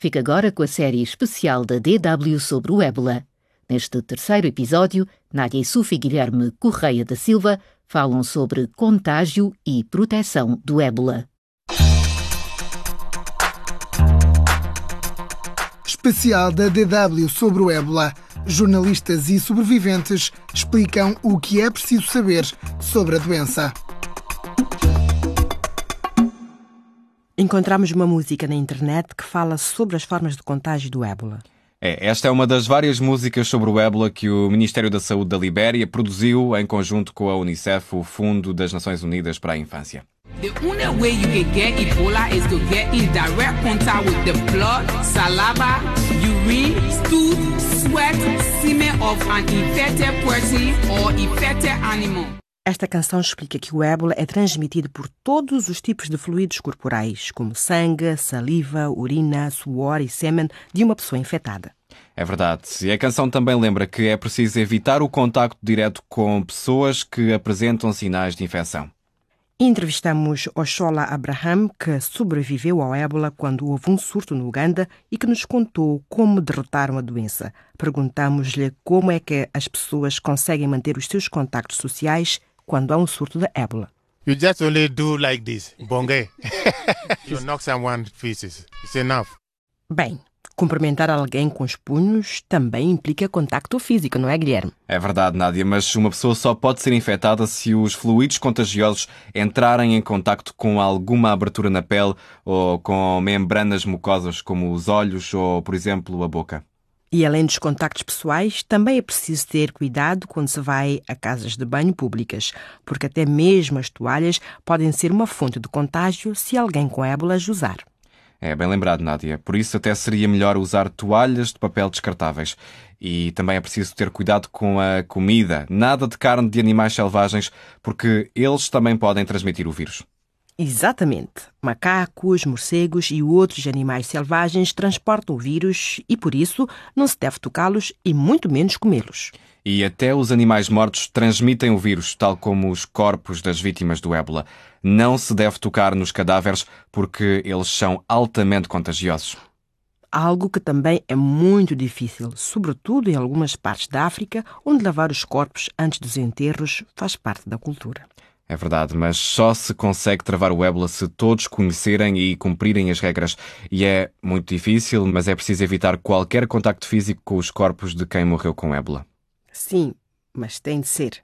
Fica agora com a série especial da DW sobre o ébola. Neste terceiro episódio, Nádia e Sufi Guilherme Correia da Silva falam sobre contágio e proteção do ébola. Especial da DW sobre o ébola. Jornalistas e sobreviventes explicam o que é preciso saber sobre a doença. Encontramos uma música na internet que fala sobre as formas de contágio do ébola. É, esta é uma das várias músicas sobre o ébola que o Ministério da Saúde da Libéria produziu em conjunto com a Unicef, o Fundo das Nações Unidas para a Infância. The only way you can get Ebola is to get in direct contact with the blood, saliva, urine, stool, sweat, semen of an infected person or infected animal. Esta canção explica que o ébola é transmitido por todos os tipos de fluidos corporais, como sangue, saliva, urina, suor e sêmen de uma pessoa infectada. É verdade. E a canção também lembra que é preciso evitar o contacto direto com pessoas que apresentam sinais de infecção. Entrevistamos Oshola Abraham, que sobreviveu ao ébola quando houve um surto no Uganda e que nos contou como derrotaram a doença. Perguntamos-lhe como é que as pessoas conseguem manter os seus contactos sociais quando há um surto de ébola. You just only do like this, bongue. you knock someone to pieces. It's enough. Bem, cumprimentar alguém com os punhos também implica contacto físico, não é, Guilherme? É verdade, Nádia, mas uma pessoa só pode ser infectada se os fluidos contagiosos entrarem em contacto com alguma abertura na pele ou com membranas mucosas, como os olhos ou, por exemplo, a boca. E além dos contactos pessoais, também é preciso ter cuidado quando se vai a casas de banho públicas, porque até mesmo as toalhas podem ser uma fonte de contágio se alguém com ébola as usar. É bem lembrado, Nádia. Por isso até seria melhor usar toalhas de papel descartáveis. E também é preciso ter cuidado com a comida. Nada de carne de animais selvagens, porque eles também podem transmitir o vírus. Exatamente. Macacos, morcegos e outros animais selvagens transportam o vírus e, por isso, não se deve tocá-los e muito menos comê-los. E até os animais mortos transmitem o vírus, tal como os corpos das vítimas do ébola. Não se deve tocar nos cadáveres porque eles são altamente contagiosos. Algo que também é muito difícil, sobretudo em algumas partes da África, onde lavar os corpos antes dos enterros faz parte da cultura. É verdade, mas só se consegue travar o ébola se todos conhecerem e cumprirem as regras. E é muito difícil, mas é preciso evitar qualquer contacto físico com os corpos de quem morreu com ébola. Sim, mas tem de ser.